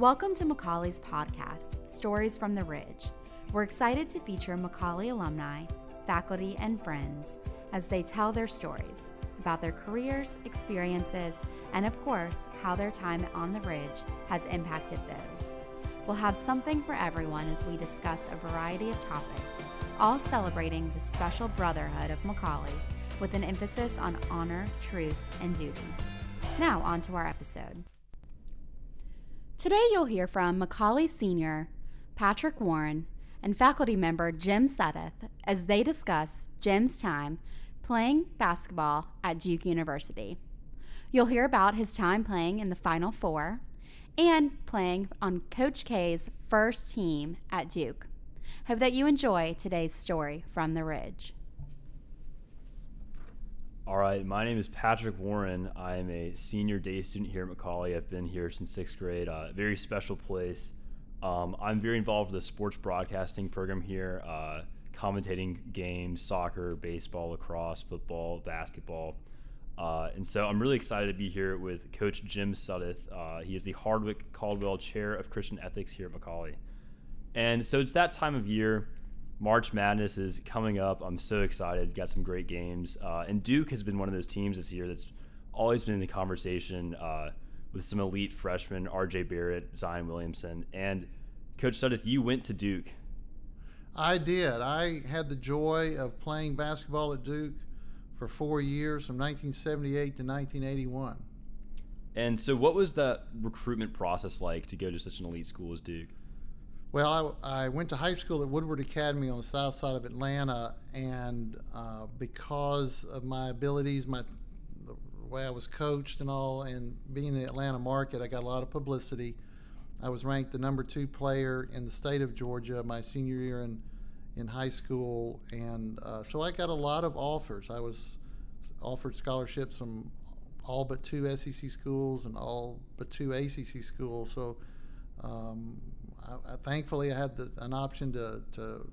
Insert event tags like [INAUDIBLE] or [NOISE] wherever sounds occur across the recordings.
Welcome to McCallie's podcast, Stories from the Ridge. We're excited to feature McCallie alumni, faculty, and friends as they tell their stories about their careers, experiences, and of course, how their time on the Ridge has impacted those. We'll have something for everyone as we discuss a variety of topics, all celebrating the special brotherhood of McCallie with an emphasis on honor, truth, and duty. Now, on to our episode. Today, you'll hear from McCallie Sr., Patrick Warren, and faculty member Jim Suddath as they discuss Jim's time playing basketball at Duke University. You'll hear about his time playing in the Final Four and playing on Coach K's first team at Duke. Hope that you enjoy today's story from the Ridge. All right, my name is Patrick Warren. I am a senior day student here at McCallie. I've been here since sixth grade. A uh, very special place. Um, I'm very involved with the sports broadcasting program here, uh, commentating games, soccer, baseball, lacrosse, football, basketball. Uh, and so I'm really excited to be here with Coach Jim Suddath. Uh, he is the Hardwick Caldwell Chair of Christian Ethics here at McCallie. And so it's that time of year. March Madness is coming up. I'm so excited. Got some great games. Uh, and Duke has been one of those teams this year that's always been in the conversation uh, with some elite freshmen, RJ Barrett, Zion Williamson. And Coach Suddath, you went to Duke. I did. I had the joy of playing basketball at Duke for four years from 1978 to 1981. And so, what was the recruitment process like to go to such an elite school as Duke? Well, I, I went to high school at Woodward Academy on the south side of Atlanta, and uh, because of my abilities, my the way I was coached and all, and being in the Atlanta market, I got a lot of publicity. I was ranked the number two player in the state of Georgia my senior year in in high school, and uh, so I got a lot of offers. I was offered scholarships from all but two SEC schools and all but two ACC schools. So um, I, I, thankfully I had the, an option to, to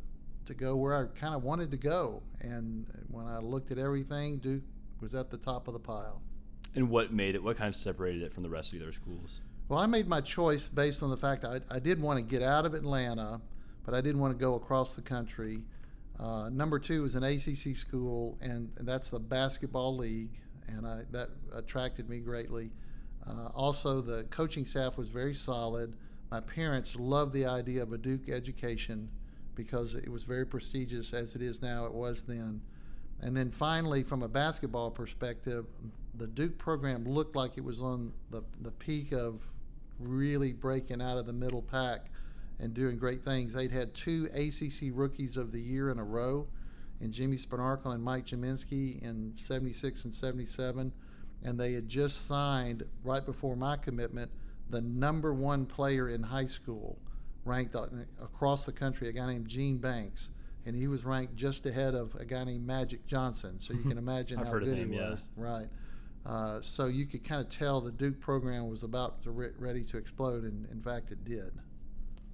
to go where I kind of wanted to go. And when I looked at everything, Duke was at the top of the pile. And what made it? What kind of separated it from the rest of the other schools? Well, I made my choice based on the fact I, I did want to get out of Atlanta, but I didn't want to go across the country. Uh, number two was an ACC school, and, and, that's the basketball league, and I, that attracted me greatly. Uh, also, the coaching staff was very solid my parents loved the idea of a Duke education because it was very prestigious as it is now, it was then. And then finally, from a basketball perspective, the Duke program looked like it was on the, the peak of really breaking out of the middle pack and doing great things. They'd had two ACC rookies of the year in a row and Jimmy Spanarkel and Mike Gminski in 76 and 77. And they had just signed, right before my commitment, the number one player in high school, ranked across the country, a guy named Gene Banks, and he was ranked just ahead of a guy named Magic Johnson. So you can [LAUGHS] imagine how good him, he was, yeah. right? Uh, so you could kind of tell the Duke program was about to re- ready to explode, and in fact, it did.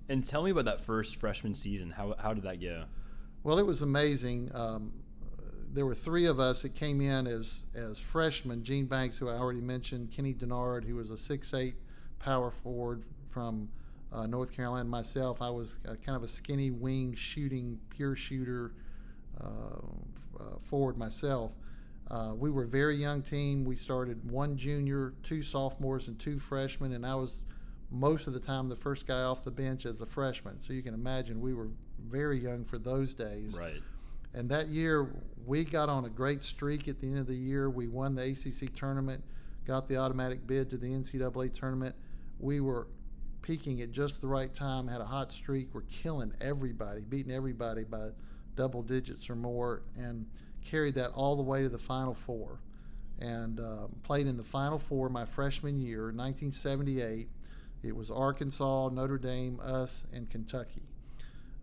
And tell me about that first freshman season. How how did that go? Well, it was amazing. Um, there were three of us that came in as as freshmen. Gene Banks, who I already mentioned, Kenny Dennard, who was a six eight power forward from uh, North Carolina. Myself, I was uh, kind of a skinny wing shooting, pure shooter uh, uh forward myself. Uh, we were a very young team. We started one junior, two sophomores, and two freshmen, and I was most of the time the first guy off the bench as a freshman. So you can imagine we were very young for those days. Right. And that year, we got on a great streak at the end of the year. We won the ACC tournament, got the automatic bid to the NCAA tournament we were peaking at just the right time, had a hot streak, were killing everybody, beating everybody by double digits or more, and carried that all the way to the Final Four. And uh, played in the Final Four my freshman year, 1978. It was Arkansas, Notre Dame, us, and Kentucky.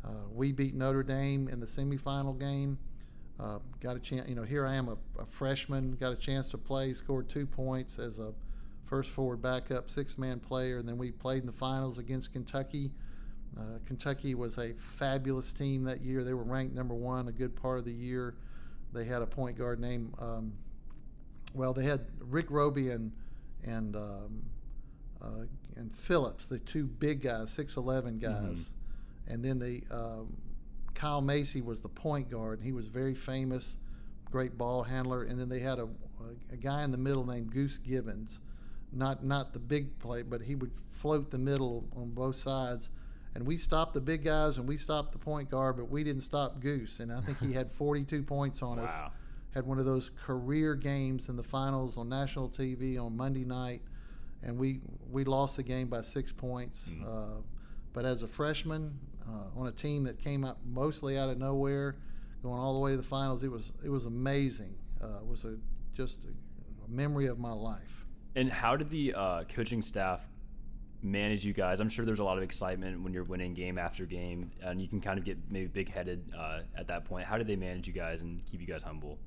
Uh, we beat Notre Dame in the semifinal game. Uh, got a chance, you know, here I am, a, a freshman, got a chance to play, scored two points as a first forward backup, six man player. And then we played in the finals against Kentucky. Uh, Kentucky was a fabulous team that year. They were ranked number one a good part of the year. They had a point guard named, um, well, they had Rick Robey and, and um, uh, and Phillips, the two big guys, six eleven guys, mm-hmm. and then the um, Kyle Macy was the point guard. And he was very famous, great ball handler. And then they had a, a, a guy in the middle named Goose Givens, not not the big play, but he would float the middle on both sides. And we stopped the big guys and we stopped the point guard, but we didn't stop Goose. And I think he had [LAUGHS] 42 points on wow. us. Had one of those career games in the finals on national TV on Monday night, and we we lost the game by six points. Mm-hmm. Uh, but as a freshman uh, on a team that came out mostly out of nowhere, going all the way to the finals, it was it was amazing. Uh, it was a just a memory of my life. And how did the uh, coaching staff manage you guys? I'm sure there's a lot of excitement when you're winning game after game, and you can kind of get maybe big headed uh, at that point. How did they manage you guys and keep you guys humble?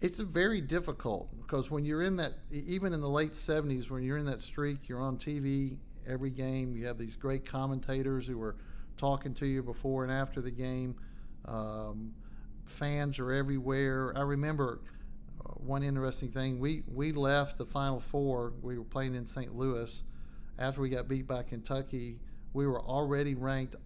It's very difficult because when you're in that, even in the late 70s, when you're in that streak, you're on TV every game. You have these great commentators who are talking to you before and after the game. Um, fans are everywhere. I remember one interesting thing. We we left the Final Four. We were playing in St. Louis after we got beat by Kentucky. We were already ranked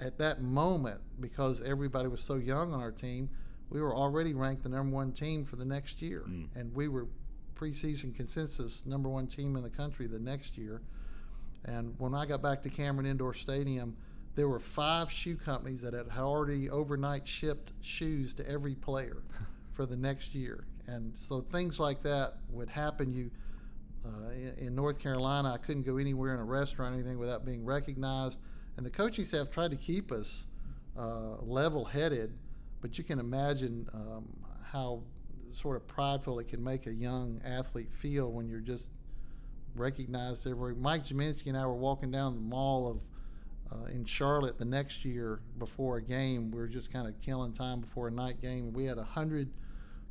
at that moment because everybody was so young on our team we were already ranked the number one team for the next year, mm. and we were preseason consensus number one team in the country the next year. And when I got back to Cameron Indoor Stadium, there were five shoe companies that had already overnight shipped shoes to every player [LAUGHS] for the next year. And so things like that would happen. You uh, in, in, North Carolina, I couldn't go anywhere in a restaurant or anything without being recognized. And the coaching staff tried to keep us uh, level-headed but you can imagine um, how sort of prideful it can make a young athlete feel when you're just recognized everywhere. Mike Gminski and I were walking down the mall of uh, in Charlotte the next year before a game. We were just kind of killing time before a night game, we had a hundred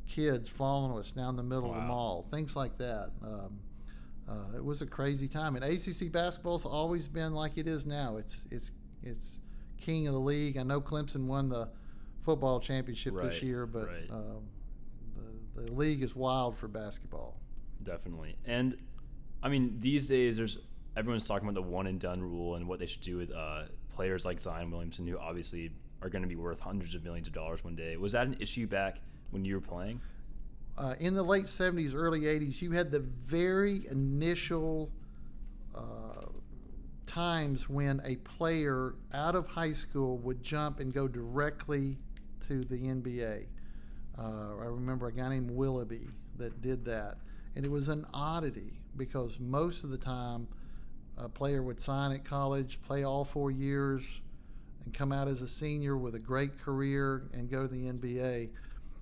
kids following us down the middle wow. of the mall. Things like that. Um, uh, it was a crazy time, and ACC basketball's always been like it is now. It's it's it's king of the league. I know Clemson won the football championship right, this year, but right. um, the, the league is wild for basketball. Definitely, and I mean these days there's everyone's talking about the one and done rule and what they should do with uh, players like Zion Williamson, who obviously are going to be worth hundreds of millions of dollars one day. Was that an issue back when you were playing? Uh, in the late 70s, early 80s, you had the very initial uh, times when a player out of high school would jump and go directly to the NBA. Uh, I remember a guy named Willoughby that did that. And it was an oddity because most of the time a player would sign at college, play all four years, and come out as a senior with a great career and go to the NBA.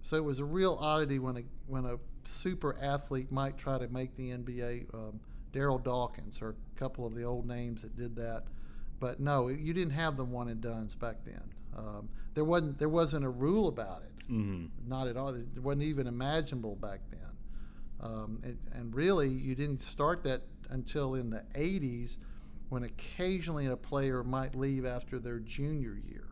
So it was a real oddity when a when a super athlete might try to make the NBA. Um, Darryl Dawkins or a couple of the old names that did that, but no, you didn't have the one and duns back then. Um, there wasn't there wasn't a rule about it. Mm-hmm. Not at all. It wasn't even imaginable back then. Um, and, and, really, you didn't start that until in the 80s when occasionally a player might leave after their junior year.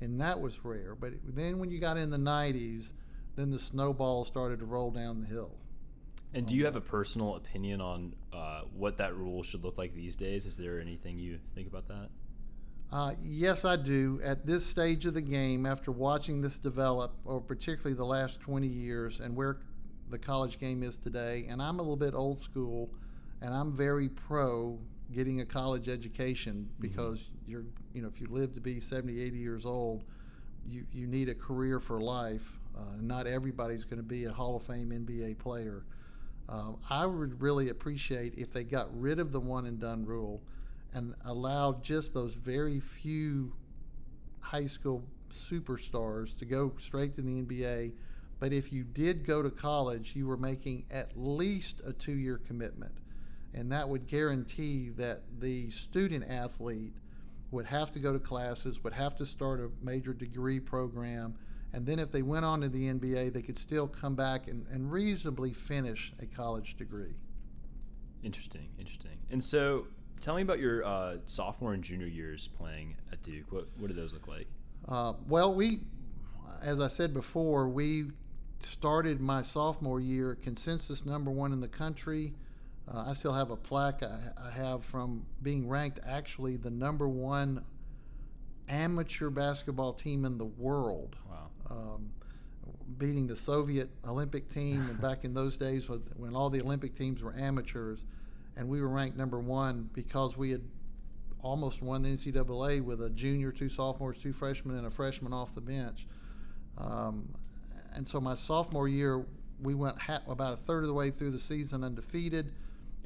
And that was rare. But then when you got in the 90s, then the snowball started to roll down the hill. And do you have a personal opinion on uh, what that rule should look like these days? Is there anything you think about that? Uh, yes, I do. At this stage of the game, after watching this develop, or particularly the last 20 years, and where the college game is today, and I'm a little bit old school, and I'm very pro getting a college education mm-hmm. because mm-hmm. you're, you know, if you live to be 70, 80 years old, you, you need a career for life. Uh, not everybody's going to be a Hall of Fame NBA player. Uh, I would really appreciate if they got rid of the one and done rule and allowed just those very few high school superstars to go straight to the NBA. But if you did go to college, you were making at least a two year commitment. And that would guarantee that the student athlete would have to go to classes, would have to start a major degree program. And then if they went on to the NBA, they could still come back and, and reasonably finish a college degree. Interesting, interesting. And so Tell me about your uh, sophomore and junior years playing at Duke. What what did those look like? Uh, well, we, as I said before, we started my sophomore year consensus number one in the country. Uh, I still have a plaque I, I have from being ranked actually the number one amateur basketball team in the world. Um, beating the Soviet Olympic team, and back in those days when, all the Olympic teams were amateurs, and we were ranked number one because we had almost won the NCAA with a junior, two sophomores, two freshmen, and a freshman off the bench. Um, and so my sophomore year, we went ha- about a third of the way through the season undefeated.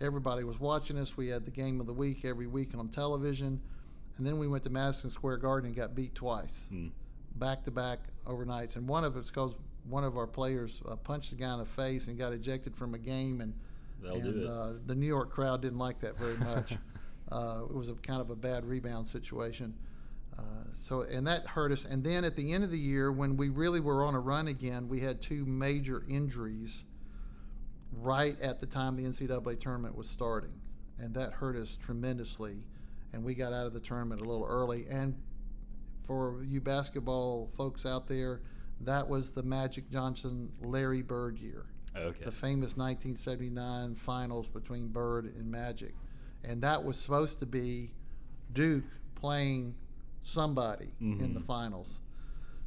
Everybody was watching us. We had the game of the week every week on television. And then we went to Madison Square Garden and got beat twice, back to back overnights. And one of it's because one of our players uh, punched the guy in the face and got ejected from a game. And, and uh, the New York crowd didn't like that very much. [LAUGHS] uh, it was a kind of a bad rebound situation. Uh, so and that hurt us. And then at the end of the year, when we really were on a run again, we had two major injuries right at the time the NCAA tournament was starting, and that hurt us tremendously. And we got out of the tournament a little early. And for you basketball folks out there, that was the Magic Johnson Larry Bird year Okay. the famous 1979 finals between Bird and Magic. And that was supposed to be Duke playing somebody in the Mhm. finals.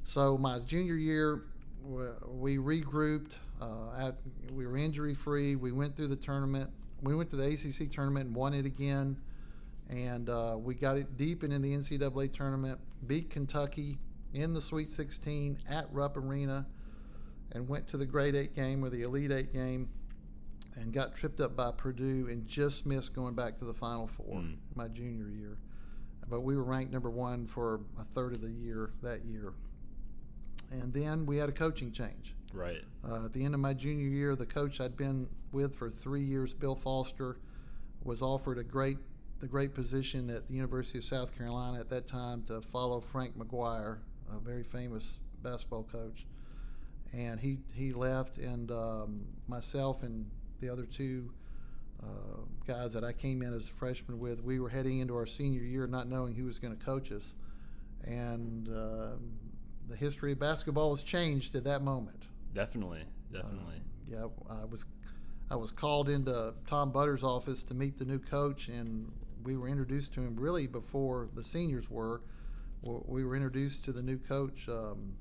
So my junior year, we regrouped. Uh, at, we were injury free. We went through the tournament. We went to the ACC tournament and won it again. And uh, we got it deep into the NCAA tournament, beat Kentucky in the Sweet 16 at Rupp Arena and went to the grade eight game or the elite eight game and got tripped up by Purdue and just missed going back to the final four Mm. my junior year. But we were ranked number one for a third of the year that year. And then we had a coaching change. right. Uh, at the end of my junior year, the coach I'd been with for three years, Bill Foster, was offered a great the great position at the University of South Carolina at that time to follow Frank McGuire, a very famous basketball coach. And he he left, and um, myself and the other two uh, guys that I came in as a freshman with, we were heading into our senior year, not knowing who was going to coach us, and uh, the history of basketball has changed at that moment. Definitely. Definitely. Yeah, I was I was called into Tom Butters' office to meet the new coach, and we were introduced to him really before the seniors were. We were introduced to the new coach, um,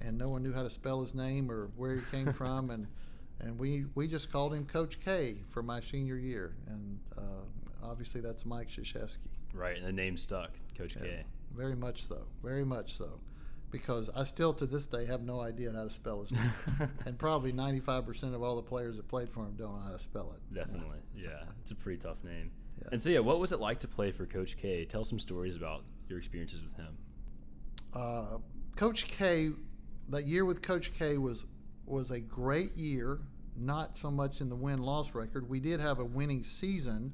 and no one knew how to spell his name or where he came [LAUGHS] from, and and we we just called him Coach K for my senior year, and uh, obviously that's Mike Krzyzewski. right. And the name stuck, Coach Yeah, K. Very much so, very much so, because I still to this day have no idea how to spell his name [LAUGHS] and probably 95% of all the players that played for him don't know how to spell it. Definitely. Yeah. It's a pretty tough name. Yeah. And so, yeah, what was it like to play for Coach K? Tell some stories about your experiences with him. Uh, Coach K, that year with Coach K was was a great year. Not so much in the win loss record. We did have a winning season.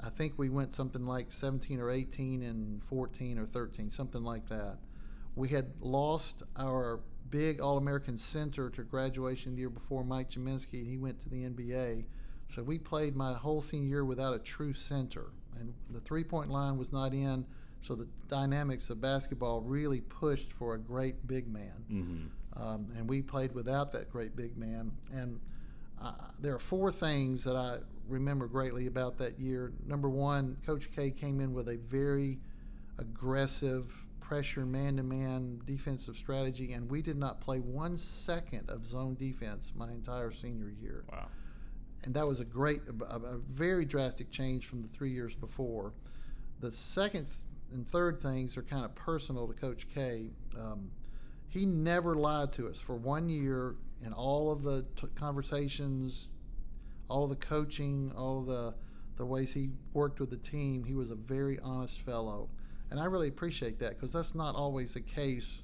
I think we went something like 17 or 18 and 14 or 13, something like that. We had lost our big All American center to graduation the year before, Mike Gminski, and he went to the NBA. So we played my whole senior year without a true center, and the three point line was not in. So the dynamics of basketball really pushed for a great big man, Mm-hmm. um, and we played without that great big man. And uh, there are four things that I remember greatly about that year. Number one, Coach K came in with a very aggressive pressure man-to-man defensive strategy, and we did not play one second of zone defense my entire senior year Wow. and that was a great, a, a very drastic change from the three years before. The second and third things are kind of personal to Coach K. Um, he never lied to us for one year in all of the t- conversations, all of the coaching, all of the the ways he worked with the team. He was a very honest fellow, and I really appreciate that because that's not always the case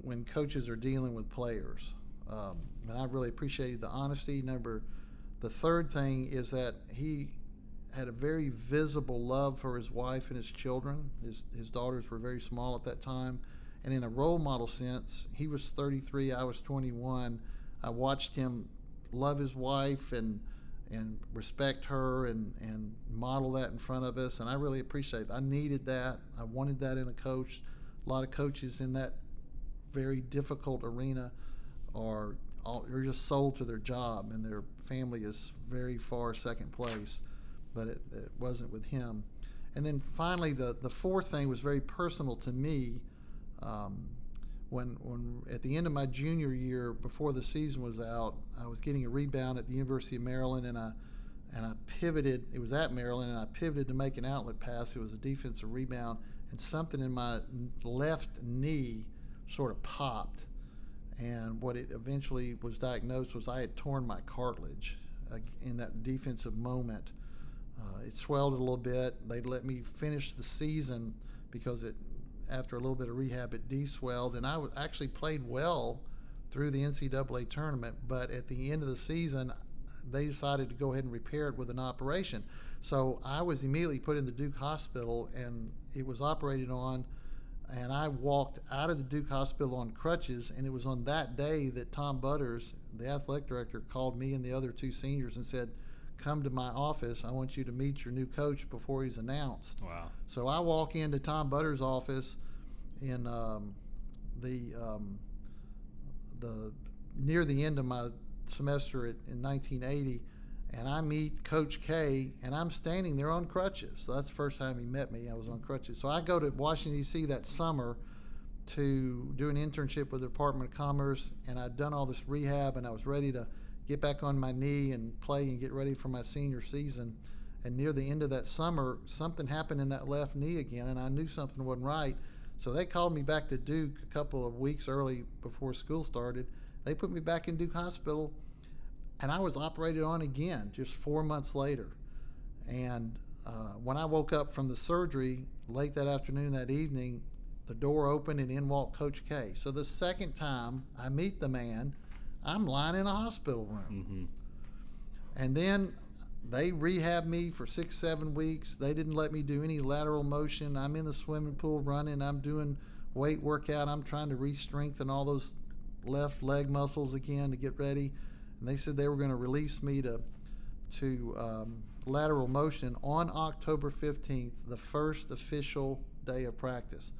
when coaches are dealing with players. Um, and I really appreciated the honesty. Number, the third thing is that he had a very visible love for his wife and his children. His his daughters were very small at that time, and in a role model sense, he was 33, I was 21. I watched him love his wife and and respect her and and model that in front of us, and I really appreciate it. I needed that. I wanted that in a coach. A lot of coaches in that very difficult arena are all, are just sold to their job, and their family is very far second place. But it, it wasn't with him. And then finally, the the fourth thing was very personal to me. Um, when when at the end of my junior year, before the season was out, I was getting a rebound at the University of Maryland, and I and I pivoted. It was at Maryland, and I pivoted to make an outlet pass. It was a defensive rebound, and something in my left knee sort of popped. And what it eventually was diagnosed was I had torn my cartilage uh, in that defensive moment. Uh, it swelled a little bit. They let me finish the season because it, after a little bit of rehab, it deswelled, and I w- actually played well through the NCAA tournament. But at the end of the season, they decided to go ahead and repair it with an operation. So I was immediately put in the Duke Hospital, and it was operated on. And I walked out of the Duke Hospital on crutches, and it was on that day that Tom Butters, the athletic director, called me and the other two seniors and said, "Come to my office. I want you to meet your new coach before he's announced." Wow. So I walk into Tom Butters' office in um, the um, the near the end of my semester at, in 1980, and I meet Coach K, and I'm standing there on crutches. So that's the first time he met me. I was on crutches. So I go to Washington D.C. that summer to do an internship with the Department of Commerce, and I'd done all this rehab, and I was ready to get back on my knee and play and get ready for my senior season. And near the end of that summer, something happened in that left knee again, and I knew something wasn't right. So they called me back to Duke a couple of weeks early before school started. They put me back in Duke Hospital, and I was operated on again just four months later. And uh, when I woke up from the surgery late that afternoon, that evening, the door opened and in walked Coach K. So the second time I meet the man, I'm lying in a hospital room. Mm-hmm. And then they rehabbed me for six, seven weeks. They didn't let me do any lateral motion. I'm in the swimming pool running. I'm doing weight workout. I'm trying to re-strengthen all those left leg muscles again to get ready. And they said they were going to release me to to um, lateral motion on October 15th, the first official day of practice.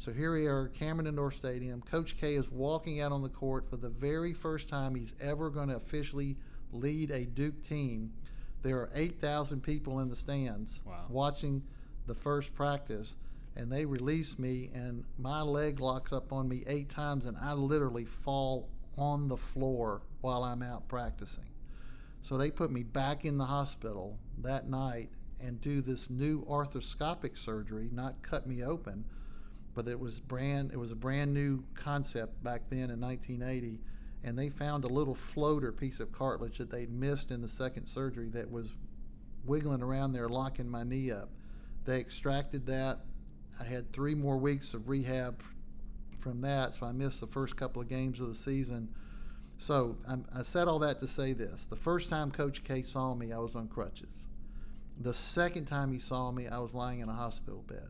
So here we are, Cameron Indoor Stadium. Coach K is walking out on the court for the very first time he's ever going to officially lead a Duke team. There are 8,000 people in the stands Wow. watching the first practice, and they release me, and my leg locks up on me eight times, and I literally fall on the floor while I'm out practicing. So they put me back in the hospital that night and do this new arthroscopic surgery, not cut me open, but it was brand it was a brand new concept back then in 1980 and they found a little floater piece of cartilage that they'd missed in the second surgery that was wiggling around there locking my knee up. They extracted that. I had 3 more weeks of rehab from that, so I missed the first couple of games of the season. So I'm, I said all that to say this: the first time Coach K saw me, I was on crutches. The second time he saw me, I was lying in a hospital bed.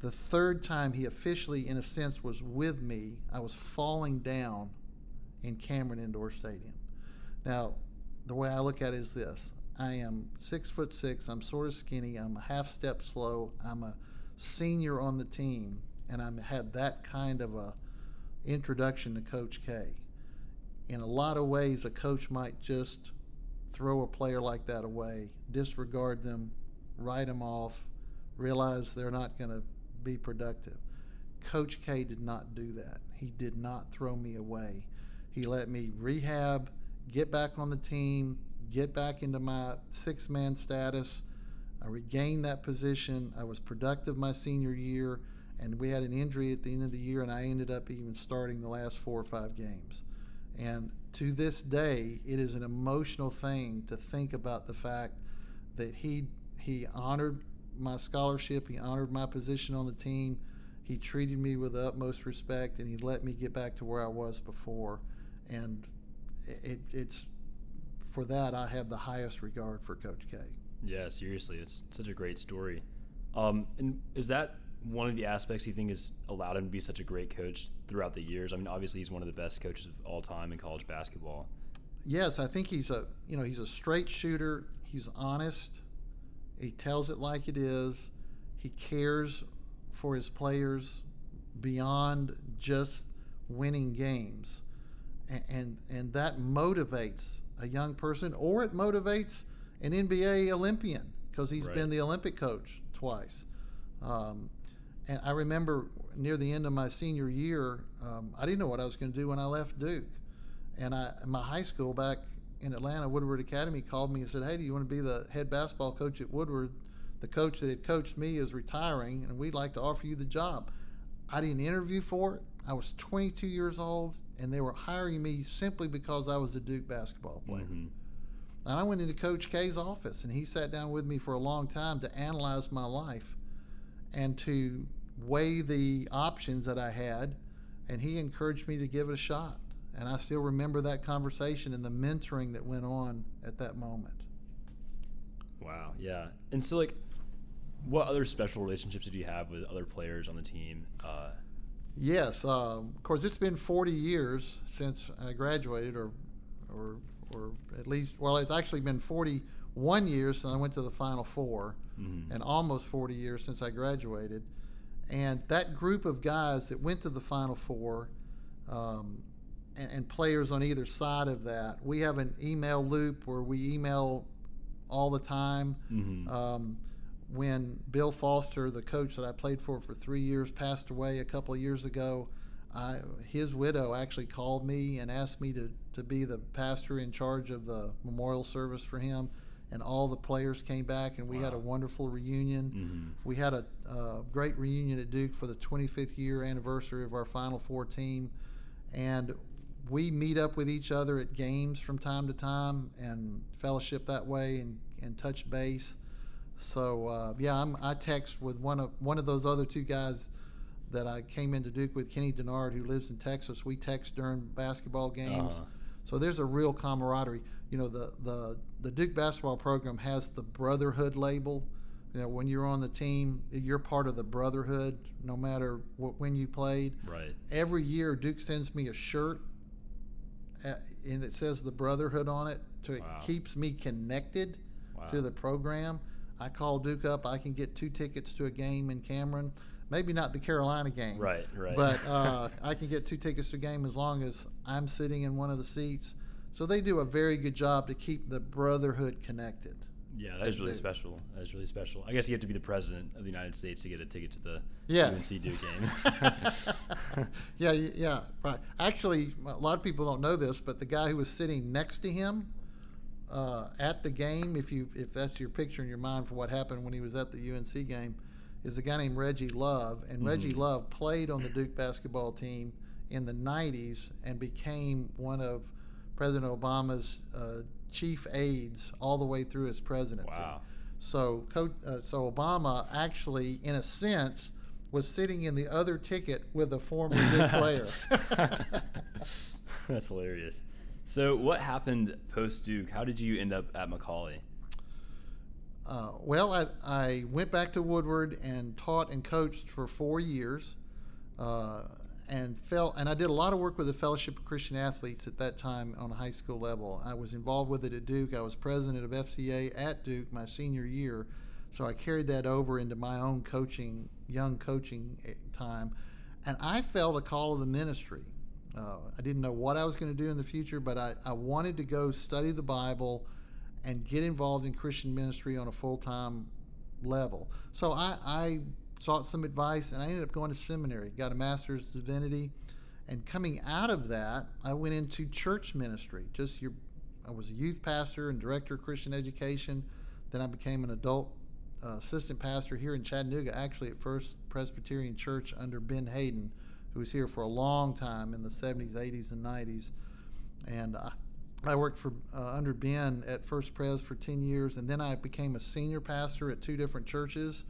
The third time he officially, in a sense, was with me, I was falling down in Cameron Indoor Stadium. Now, the way I look at it is this: I am six foot six. I'm sort of skinny. I'm a half step slow. I'm a senior on the team, and I had that kind of a introduction to Coach K. In a lot of ways, a coach might just throw a player like that away, disregard them, write them off, realize they're not going to be productive. Coach K did not do that. He did not throw me away. He let me rehab, get back on the team, get back into my six man status. I regained that position. I was productive my senior year, and we had an injury at the end of the year, and I ended up even starting the last four or five games. And to this day, it is an emotional thing to think about the fact that he he honored my scholarship, he honored my position on the team, he treated me with the utmost respect, and he let me get back to where I was before. And it, it's for that I have the highest regard for Coach K. Yeah, seriously, it's such a great story. Um, and is that one of the aspects you think has allowed him to be such a great coach throughout the years? I mean, obviously he's one of the best coaches of all time in college basketball. Yes, I think he's a you know he's a straight shooter. He's honest. He tells it like it is. He cares for his players beyond just winning games. and, and and that motivates a young person, or it motivates an NBA Olympian because he's Right. been the Olympic coach twice. Um, and I remember near the end of my senior year, um, I didn't know what I was going to do when I left Duke. And I, my high school back in Atlanta, Woodward Academy, called me and said, "Hey, do you want to be the head basketball coach at Woodward? The coach that had coached me is retiring, and we'd like to offer you the job." I didn't interview for it. I was 22 years old, and they were hiring me simply because I was a Duke basketball player. Mhm. And I went into Coach K's office, and he sat down with me for a long time to analyze my life and to weigh the options that I had. And he encouraged me to give it a shot. And I still remember that conversation and the mentoring that went on at that moment. Wow. Yeah. And so, like, what other special relationships did you have with other players on the team? Uh, Yes, um, of course, it's been 40 years since I graduated, or, or, or at least, well, it's actually been 41 years since I went to the Final 4 mhm. and almost 40 years since I graduated. And that group of guys that went to the Final Four, um, and, and players on either side of that, we have an email loop where we email all the time. Mhm. Um, when Bill Foster, the coach that I played for for three years, passed away a couple of years ago, I, his widow actually called me and asked me to, to be the pastor in charge of the memorial service for him. And all the players came back, and we had a wonderful reunion. Mhm. We had a, uh great reunion at Duke for the 25th year anniversary of our Final Four team. And we meet up with each other at games from time to time and fellowship that way and, and touch base. So uh, yeah, I'm, I text with one of one of those other two guys that I came into Duke with, Kenny Dennard, who lives in Texas. We text during basketball games. Uh-huh. So there's a real camaraderie. You know, the, the, the Duke basketball program has the brotherhood label. You know, when you're on the team, you're part of the brotherhood, no matter what, when you played. Right. Every year, Duke sends me a shirt, and it says the brotherhood on it. So it Wow. keeps me connected Wow. to the program. I call Duke up. I can get two tickets to a game in Cameron. Maybe not the Carolina game. Right. Right. But [LAUGHS] uh, I can get two tickets to a game as long as I'm sitting in one of the seats. So they do a very good job to keep the brotherhood connected. Yeah, that is really do. special. That is really special. I guess you have to be the president of the United States to get a ticket to the Yeah. UNC Duke [LAUGHS] game. [LAUGHS] yeah, yeah, right. Actually, a lot of people don't know this, but the guy who was sitting next to him uh, at the game, if you if that's your picture in your mind for what happened when he was at the UNC game, is a guy named Reggie Love, and Reggie Mhm. Love played on the Duke basketball team in the '90s and became one of President Obama's uh, chief aides all the way through his presidency. Wow. So, uh, so Obama actually, in a sense, was sitting in the other ticket with a former Duke [LAUGHS] player. [LAUGHS] That's hilarious. So, what happened post Duke? How did you end up at McCallie? Uh, well, I, I went back to Woodward and taught and coached for four years, uh, and felt and I did a lot of work with the Fellowship of Christian Athletes at that time on a high school level. I was involved with it at Duke. I was president of FCA at Duke my senior year, so I carried that over into my own coaching, young coaching eh, time, and I felt a call of the ministry. Uh, I didn't know what I was going to do in the future, but I, I wanted to go study the Bible and get involved in Christian ministry on a full time level. So I, I sought some advice and I ended up going to seminary, got a master's divinity. And coming out of that, I went into church ministry. Just your, I was a youth pastor and director of Christian education. Then I became an adult uh, assistant pastor here in Chattanooga, actually at First Presbyterian Church under Ben Haden, who was here for a long time in the 70s, 80s, and 90s. And I, I worked for uh, under Ben at First Pres for 10 years, and then I became a senior pastor at two different churches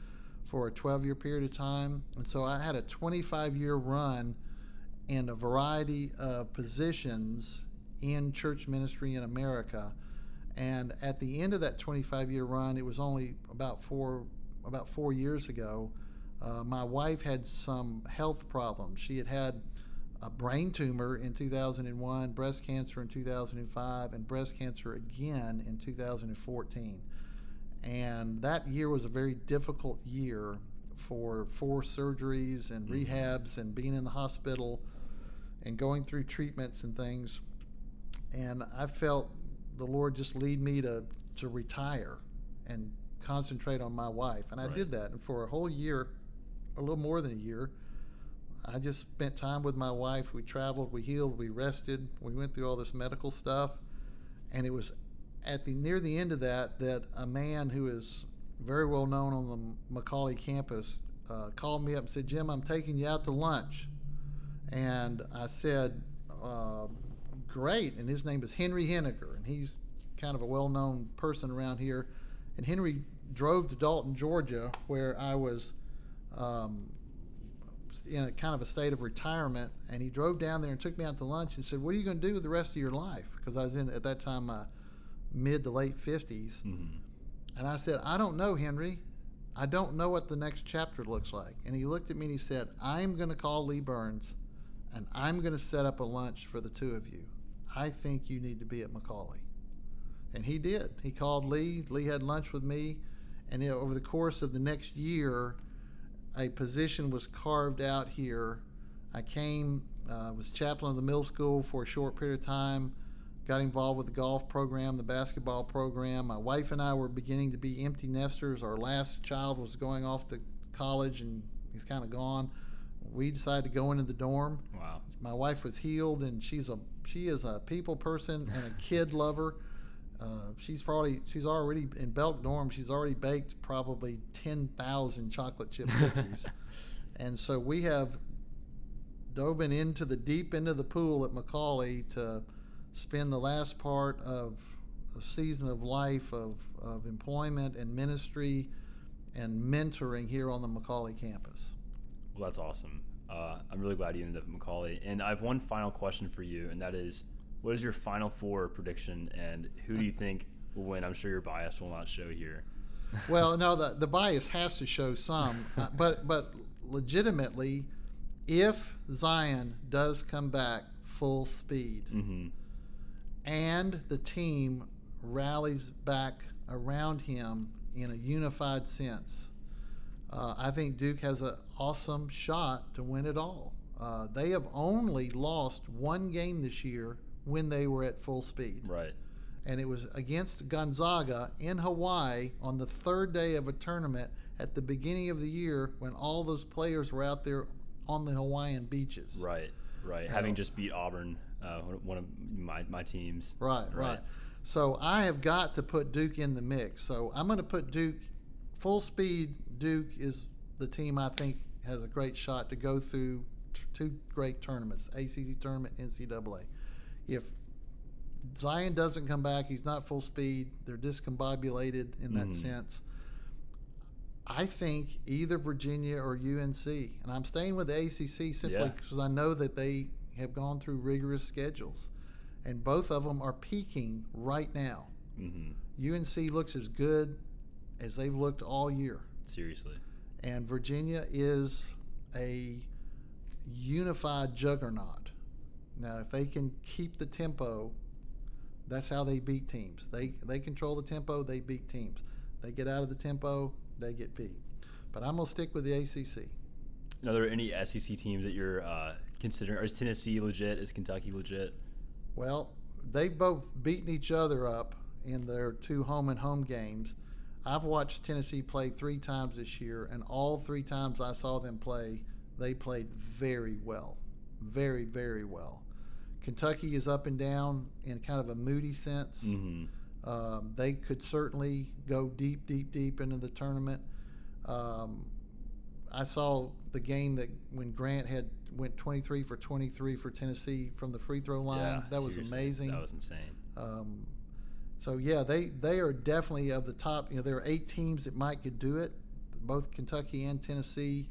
for a 12 year period of time. And so I had a 25 year run in a variety of positions in church ministry in America. And at the end of that 25 year run, it was only about four about four years ago. Uh, my wife had some health problems. She had had a brain tumor in 2001, breast cancer in 2005, and breast cancer again in 2014. And that year was a very difficult year for four surgeries and Mhm. rehabs and being in the hospital. and going through treatments and things. And I felt the Lord just lead me to, to retire and concentrate on my wife. And I Right. did that. And for a whole year, a little more than a year, I just spent time with my wife. We traveled, we healed, we rested, we went through all this medical stuff. And it was at the near the end of that that a man who is very well known on the McCallie campus uh, called me up and said, "Jim, I'm taking you out to lunch." And I said, uh, "Great!" And his name is Henry Henniger, and he's kind of a well-known person around here. And Henry drove to Dalton, Georgia, where I was um, in a kind of a state of retirement. And he drove down there and took me out to lunch and said, "What are you going to do with the rest of your life?" Because I was in at that time mid to late 50s. hmm And I said, I don't know, Henry. I don't know what the next chapter looks like. And he looked at me and he said, I'm going to call Lee Burns and I'm going to set up a lunch for the two of you. I think you need to be at McCallie. And he did. He called Lee. Lee had lunch with me. And over the course of the next year, a position was carved out here. I came, uh, was chaplain of the middle school for a short period of time got involved with the golf program, the basketball program. My wife and I were beginning to be empty nesters. Our last child was going off to college and he's kind of gone. We decided to go into the dorm. Wow. My wife was healed and she's a she is a people person and a kid [LAUGHS] lover. Uh, she's probably she's already in Belk dorm. She's already baked probably ten thousand chocolate chip [LAUGHS] cookies, and so we have dove into the deep end of the pool at McCallie to spend the last part of a season of life of, of employment and ministry and mentoring here on the McCallie campus. Well, that's awesome. Uh, I'm really glad you ended up at McCallie. And I have one final question for you, and that is, what is your Final Four prediction, and who do you [LAUGHS] think will win? I'm sure your bias will not show here. well, no, the, [LAUGHS] the bias has to show some, uh, but but legitimately, if Zion does come back full speed hmm and the team rallies back around him in a unified sense, uh, I think Duke has an awesome shot to win it all. Uh, they have only lost one game this year when they were at full speed Right. and it was against Gonzaga in Hawaii on the third day of a tournament at the beginning of the year when all those players were out there on the Hawaiian beaches. Right. Right. Having just beat Auburn, uh, one of my, my teams. Right, right. Right. So I have got to put Duke in the mix. So I'm going to put Duke full speed. Duke is the team I think has a great shot to go through t- two great tournaments, ACC tournament, NCAA. If Zion doesn't come back, he's not full speed. They're discombobulated in that Mhm. sense. I think either Virginia or UNC, and I'm staying with the ACC simply Yeah. because I know that they have gone through rigorous schedules, and both of them are peaking right now. hmm UNC looks as good as they've looked all year, Seriously. and Virginia is a unified juggernaut. Now, if they can keep the tempo, that's how they beat teams. They they control the tempo, they beat teams. They get out of the tempo, they get beat. But I'm gonna stick with the ACC. Are there any SEC teams that you're uh, considering? Is Tennessee legit? Is Kentucky legit? Well, they've both beaten each other up in their two home and home games. I've watched Tennessee play three times this year, and all three times I saw them play, they played very well. Very, very well. Kentucky is up and down in kind of a moody sense. hmm Um, they could certainly go deep, deep, deep into the tournament. Um, I saw the game that when Grant had went 23 for 23 for Tennessee from the free throw line. Yeah, that was amazing. That was insane. Um, so yeah, they they are definitely of the top. You know, there are eight teams that might could do it. Both Kentucky and Tennessee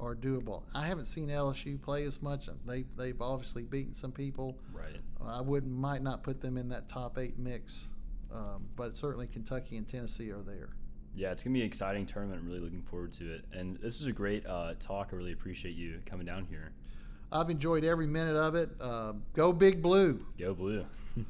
are doable. I haven't seen LSU play as much. They they've obviously beaten some people. Right. I would might not put them in that top eight mix, um, but certainly Kentucky and Tennessee are there. Yeah, it's gonna be an exciting tournament. I'm really looking forward to it. And this is a great uh, talk. I really appreciate you coming down here. I've enjoyed every minute of it. Uh, go Big Blue. Go blue. [LAUGHS]